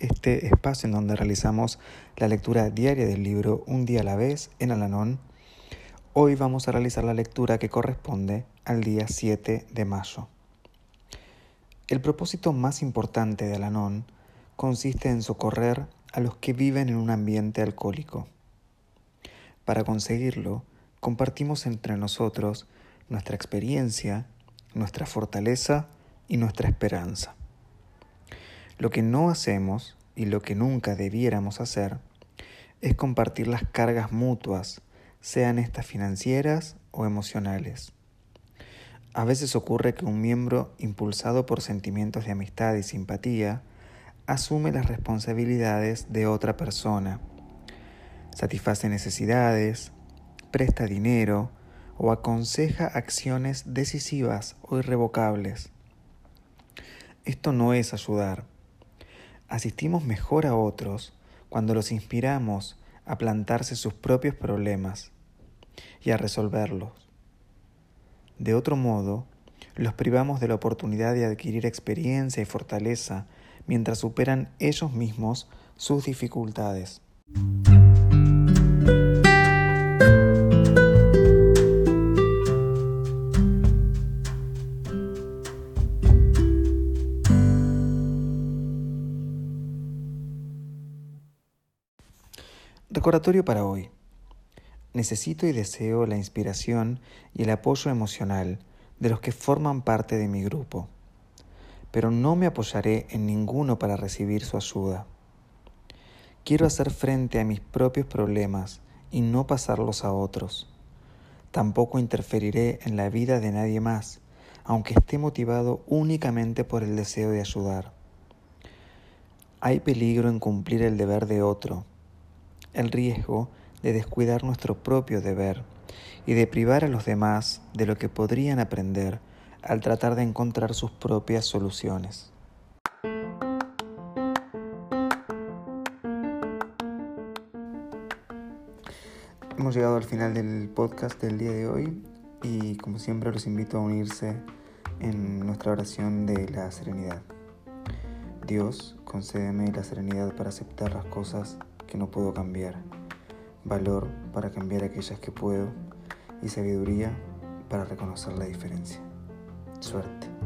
este espacio en donde realizamos la lectura diaria del libro Un día a la vez en Alanón. Hoy vamos a realizar la lectura que corresponde al día 7 de mayo. El propósito más importante de Alanón consiste en socorrer a los que viven en un ambiente alcohólico. Para conseguirlo, compartimos entre nosotros nuestra experiencia, nuestra fortaleza y nuestra esperanza. Lo que no hacemos y lo que nunca debiéramos hacer es compartir las cargas mutuas, sean estas financieras o emocionales. A veces ocurre que un miembro, impulsado por sentimientos de amistad y simpatía, asume las responsabilidades de otra persona, satisface necesidades, presta dinero o aconseja acciones decisivas o irrevocables. Esto no es ayudar. Asistimos mejor a otros cuando los inspiramos a plantarse sus propios problemas y a resolverlos. De otro modo, los privamos de la oportunidad de adquirir experiencia y fortaleza mientras superan ellos mismos sus dificultades. Recordatorio para hoy. Necesito y deseo la inspiración y el apoyo emocional de los que forman parte de mi grupo, pero no me apoyaré en ninguno para recibir su ayuda. Quiero hacer frente a mis propios problemas y no pasarlos a otros. Tampoco interferiré en la vida de nadie más, aunque esté motivado únicamente por el deseo de ayudar. Hay peligro en cumplir el deber de otro. El riesgo de descuidar nuestro propio deber y de privar a los demás de lo que podrían aprender al tratar de encontrar sus propias soluciones. Hemos llegado al final del podcast del día de hoy y como siempre los invito a unirse en nuestra oración de la serenidad. Dios, concédeme la serenidad para aceptar las cosas que no puedo cambiar valor para cambiar aquellas que puedo y sabiduría para reconocer la diferencia. Suerte.